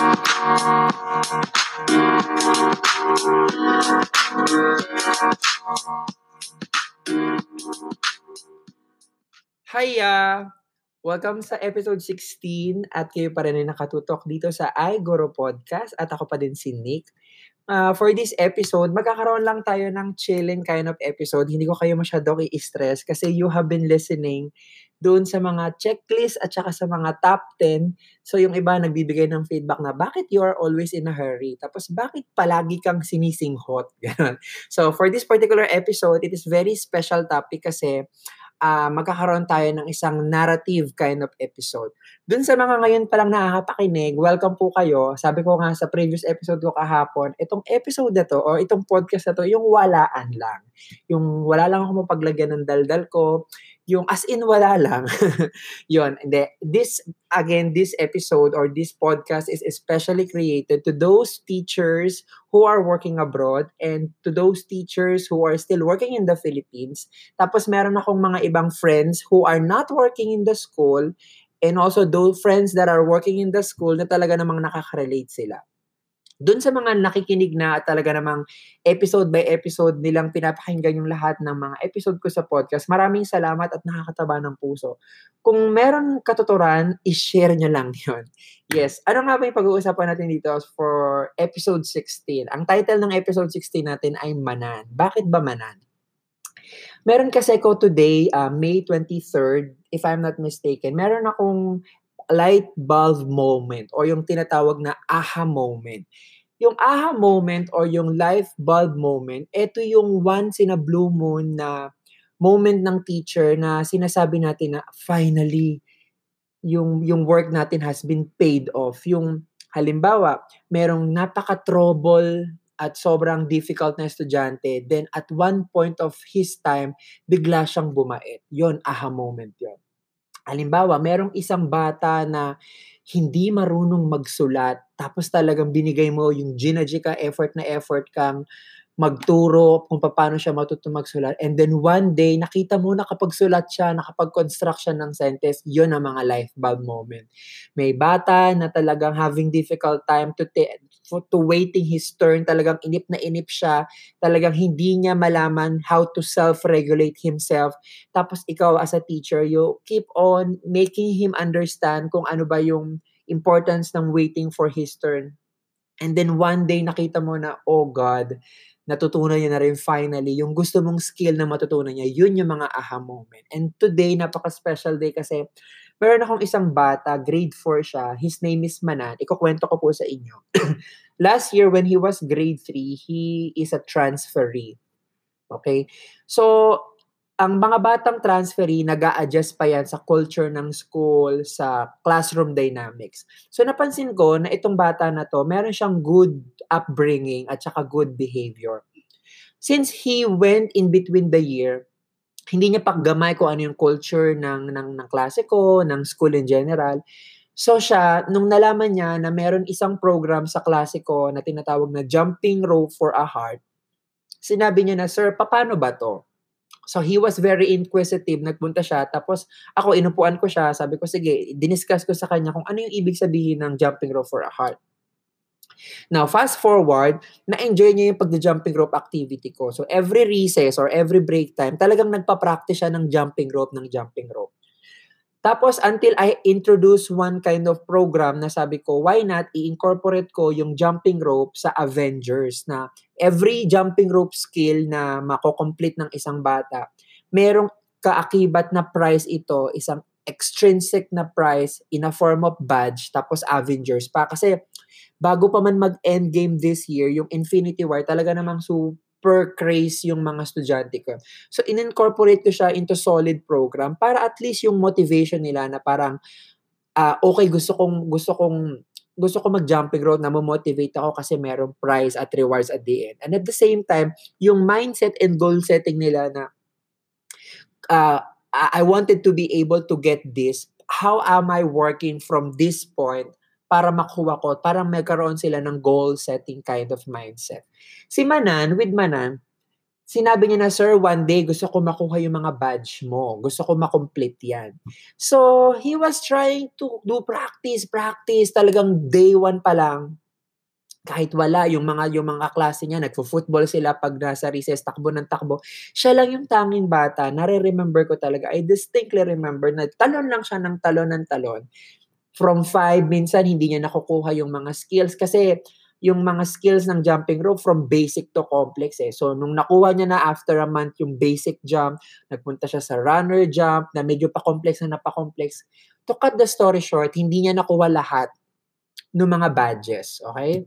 Hiya! Welcome sa episode 16 at kayo pa rin ay nakatutok dito sa iGoro Podcast at ako pa din si Nick. Uh, for this episode, magkakaroon lang tayo ng chilling kind of episode. Hindi ko kayo masyadong i-stress kasi you have been listening doon sa mga checklist at saka sa mga top 10. So yung iba nagbibigay ng feedback na bakit you are always in a hurry? Tapos bakit palagi kang sinisinghot? Ganun. So for this particular episode, it is very special topic kasi uh, magkakaroon tayo ng isang narrative kind of episode. Dun sa mga ngayon palang nakakapakinig, welcome po kayo. Sabi ko nga sa previous episode ko kahapon, itong episode na to o itong podcast na to, yung walaan lang. Yung wala lang ako mapaglagyan ng daldal ko, yung as in wala lang. Yon. Hindi. This, again, this episode or this podcast is especially created to those teachers who are working abroad and to those teachers who are still working in the Philippines. Tapos meron akong mga ibang friends who are not working in the school and also those friends that are working in the school na talaga namang nakaka-relate sila doon sa mga nakikinig na talaga namang episode by episode nilang pinapakinggan yung lahat ng mga episode ko sa podcast, maraming salamat at nakakataba ng puso. Kung meron katuturan, i-share nyo lang yon Yes. Ano nga ba yung pag-uusapan natin dito for episode 16? Ang title ng episode 16 natin ay Manan. Bakit ba Manan? Meron kasi ko today, uh, May 23rd, if I'm not mistaken, meron akong light bulb moment or yung tinatawag na aha moment. Yung aha moment or yung life bulb moment, ito yung once in a blue moon na moment ng teacher na sinasabi natin na finally yung yung work natin has been paid off. Yung halimbawa, merong napaka-trouble at sobrang difficult na estudyante, then at one point of his time, bigla siyang bumait. Yon aha moment yon. Halimbawa, merong isang bata na hindi marunong magsulat, tapos talagang binigay mo yung ginadji ka, effort na effort kang magturo kung paano siya matuto magsulat. And then one day, nakita mo nakapagsulat siya, nakapag-construct siya ng sentence, yun ang mga life bulb moment. May bata na talagang having difficult time to, te- to waiting his turn, talagang inip na inip siya, talagang hindi niya malaman how to self-regulate himself. Tapos ikaw as a teacher, you keep on making him understand kung ano ba yung importance ng waiting for his turn. And then one day nakita mo na, oh God, natutunan niya na rin finally yung gusto mong skill na matutunan niya, yun yung mga aha moment. And today, napaka-special day kasi meron akong isang bata, grade 4 siya, his name is Manan, ikukwento ko po sa inyo. Last year, when he was grade 3, he is a transferee. Okay? So, ang mga batang transferee, nag adjust pa yan sa culture ng school, sa classroom dynamics. So napansin ko na itong bata na to, meron siyang good upbringing at saka good behavior. Since he went in between the year, hindi niya paggamay kung ano yung culture ng, ng, ng klase ko, ng school in general. So siya, nung nalaman niya na meron isang program sa klase ko na tinatawag na Jumping Rope for a Heart, sinabi niya na, Sir, paano ba to? So he was very inquisitive, nagpunta siya, tapos ako inupuan ko siya, sabi ko, sige, diniscuss ko sa kanya kung ano yung ibig sabihin ng jumping rope for a heart. Now, fast forward, na-enjoy niya yung pag-jumping rope activity ko. So, every recess or every break time, talagang nagpa-practice siya ng jumping rope, ng jumping rope. Tapos, until I introduce one kind of program na sabi ko, why not i-incorporate ko yung jumping rope sa Avengers na every jumping rope skill na mako-complete ng isang bata, merong kaakibat na prize ito, isang extrinsic na prize in a form of badge, tapos Avengers pa. Kasi, bago pa man mag-endgame this year, yung Infinity War, talaga namang super super craze yung mga estudyante ko. So, in-incorporate ko siya into solid program para at least yung motivation nila na parang, uh, okay, gusto kong, gusto kong, gusto ko mag-jumping rope na motivate ako kasi merong prize at rewards at the end. And at the same time, yung mindset and goal setting nila na uh, I wanted to be able to get this. How am I working from this point para makuha ko, para magkaroon sila ng goal setting kind of mindset. Si Manan, with Manan, sinabi niya na, Sir, one day gusto ko makuha yung mga badge mo. Gusto ko makomplete yan. So, he was trying to do practice, practice. Talagang day one pa lang, kahit wala yung mga yung mga klase niya nagfo-football sila pag nasa recess takbo ng takbo siya lang yung tanging bata nare-remember ko talaga I distinctly remember na talon lang siya ng talon ng talon from five minsan hindi niya nakukuha yung mga skills kasi yung mga skills ng jumping rope from basic to complex eh. So, nung nakuha niya na after a month yung basic jump, nagpunta siya sa runner jump na medyo pa-complex na napakomplex. To cut the story short, hindi niya nakuha lahat ng mga badges. Okay?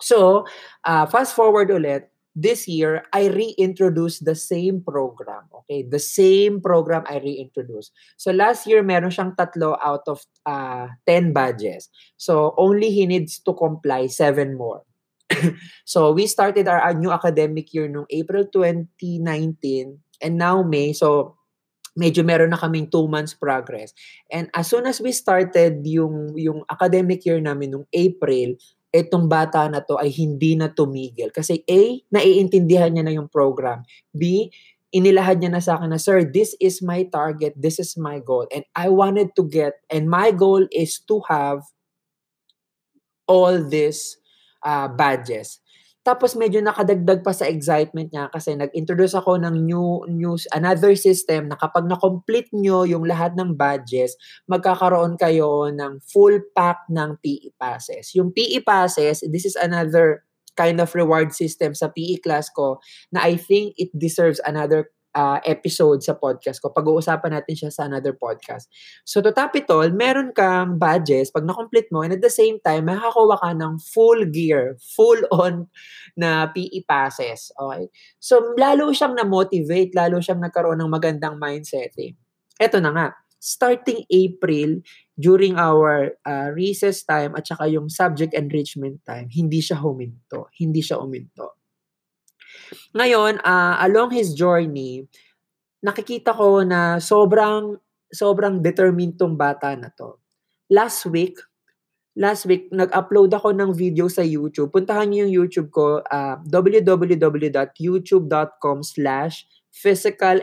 So, uh, fast forward ulit, this year, I reintroduced the same program. Okay? The same program I reintroduced. So, last year, meron siyang tatlo out of uh, 10 badges. So, only he needs to comply seven more. so, we started our, new academic year noong April 2019 and now May. So, medyo meron na kaming two months progress. And as soon as we started yung, yung academic year namin noong April, itong bata na to ay hindi na tumigil. Kasi A, naiintindihan niya na yung program. B, inilahad niya na sa akin na, Sir, this is my target, this is my goal. And I wanted to get, and my goal is to have all these uh, badges. Tapos medyo nakadagdag pa sa excitement niya kasi nag-introduce ako ng new news another system na kapag na-complete nyo yung lahat ng badges, magkakaroon kayo ng full pack ng PE passes. Yung PE passes, this is another kind of reward system sa PE class ko na I think it deserves another uh, episode sa podcast ko. Pag-uusapan natin siya sa another podcast. So, to top it all, meron kang badges pag na-complete mo and at the same time, makakakuha ka ng full gear, full-on na PE passes. Okay? So, lalo siyang na-motivate, lalo siyang nagkaroon ng magandang mindset. Eh. Ito na nga, starting April, during our uh, recess time at saka yung subject enrichment time, hindi siya huminto. Hindi siya uminto. Ngayon, uh, along his journey, nakikita ko na sobrang sobrang determined tong bata na to. Last week, last week, nag-upload ako ng video sa YouTube. Puntahan niyo yung YouTube ko, uh, www.youtube.com slash Physical.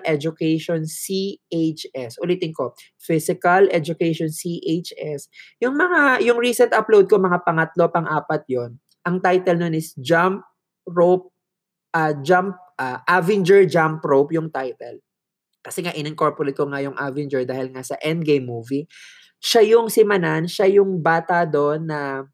Ulitin ko, Physical Education CHS. Yung mga, yung recent upload ko, mga pangatlo, pang-apat yon Ang title nun is Jump Rope uh, jump uh, Avenger Jump Rope yung title. Kasi nga in-incorporate ko nga yung Avenger dahil nga sa Endgame movie. Siya yung si Manan, siya yung bata doon na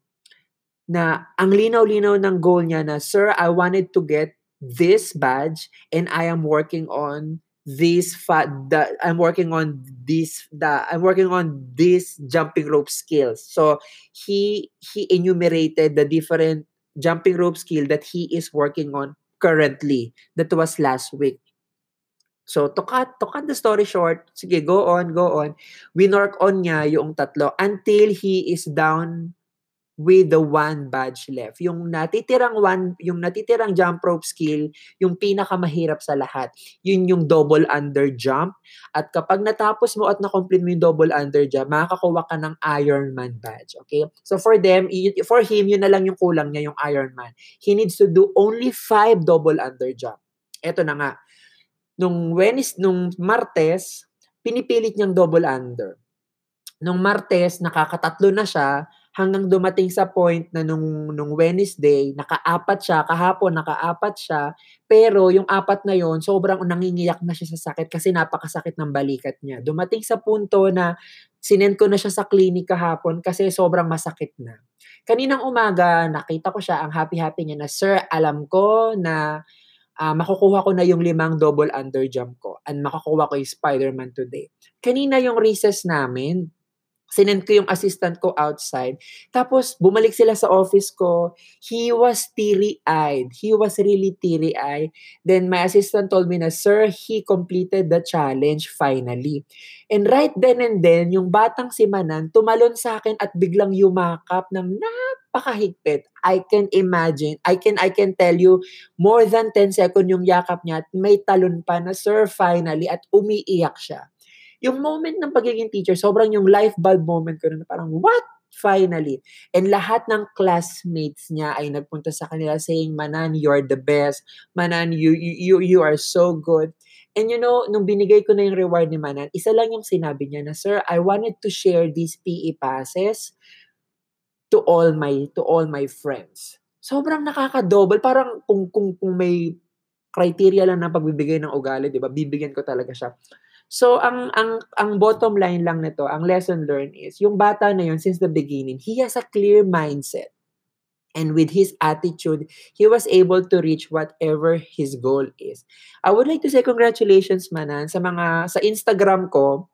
na ang linaw-linaw ng goal niya na, Sir, I wanted to get this badge and I am working on this fa- the, I'm working on this the I'm working on this jumping rope skills. So he he enumerated the different jumping rope skill that he is working on currently. That was last week. So, to cut, to cut the story short, sige, go on, go on. Winork on niya yung tatlo until he is down with the one badge left. Yung natitirang one, yung natitirang jump rope skill, yung pinakamahirap sa lahat. Yun yung double under jump. At kapag natapos mo at na-complete mo yung double under jump, makakakuha ka ng Ironman badge. Okay? So for them, for him, yun na lang yung kulang niya, yung Ironman. He needs to do only five double under jump. Ito na nga. Nung Wednesday, nung Martes, pinipilit niyang double under. Nung Martes, nakakatatlo na siya, hanggang dumating sa point na nung, nung Wednesday, nakaapat siya, kahapon nakaapat siya, pero yung apat na yon sobrang nangingiyak na siya sa sakit kasi napakasakit ng balikat niya. Dumating sa punto na sinend ko na siya sa clinic kahapon kasi sobrang masakit na. Kaninang umaga, nakita ko siya, ang happy-happy niya na, Sir, alam ko na uh, makukuha ko na yung limang double under jump ko and makakuha ko yung Spider-Man today. Kanina yung recess namin, Sinend ko yung assistant ko outside. Tapos, bumalik sila sa office ko. He was teary-eyed. He was really teary-eyed. Then, my assistant told me na, Sir, he completed the challenge finally. And right then and then, yung batang si Manan, tumalon sa akin at biglang yumakap ng napakahigpit. I can imagine, I can I can tell you, more than 10 second yung yakap niya at may talon pa na, Sir, finally, at umiiyak siya yung moment ng pagiging teacher, sobrang yung life bulb moment ko na parang, what? Finally. And lahat ng classmates niya ay nagpunta sa kanila saying, Manan, you're the best. Manan, you, you, you are so good. And you know, nung binigay ko na yung reward ni Manan, isa lang yung sinabi niya na, Sir, I wanted to share these PE passes to all my to all my friends. Sobrang nakaka-double. Parang kung, kung, kung may criteria lang ng pagbibigay ng ugali, 'di ba? Bibigyan ko talaga siya. So ang ang ang bottom line lang nito, ang lesson learned is yung bata na yun since the beginning, he has a clear mindset. And with his attitude, he was able to reach whatever his goal is. I would like to say congratulations manan sa mga sa Instagram ko,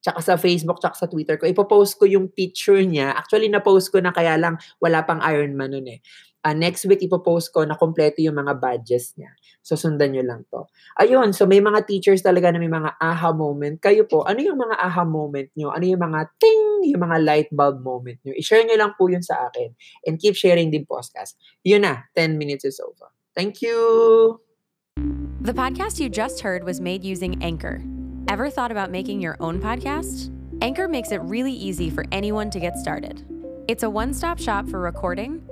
tsaka sa Facebook, tsaka sa Twitter ko. Ipopost ko yung picture niya. Actually, na-post ko na kaya lang wala pang Ironman nun eh uh, next week ipopost ko na kompleto yung mga badges niya. So, sundan nyo lang to. Ayun, so may mga teachers talaga na may mga aha moment. Kayo po, ano yung mga aha moment nyo? Ano yung mga ting, yung mga light bulb moment nyo? I-share nyo lang po yun sa akin. And keep sharing din podcast. Yun na, 10 minutes is over. Thank you! The podcast you just heard was made using Anchor. Ever thought about making your own podcast? Anchor makes it really easy for anyone to get started. It's a one stop shop for recording,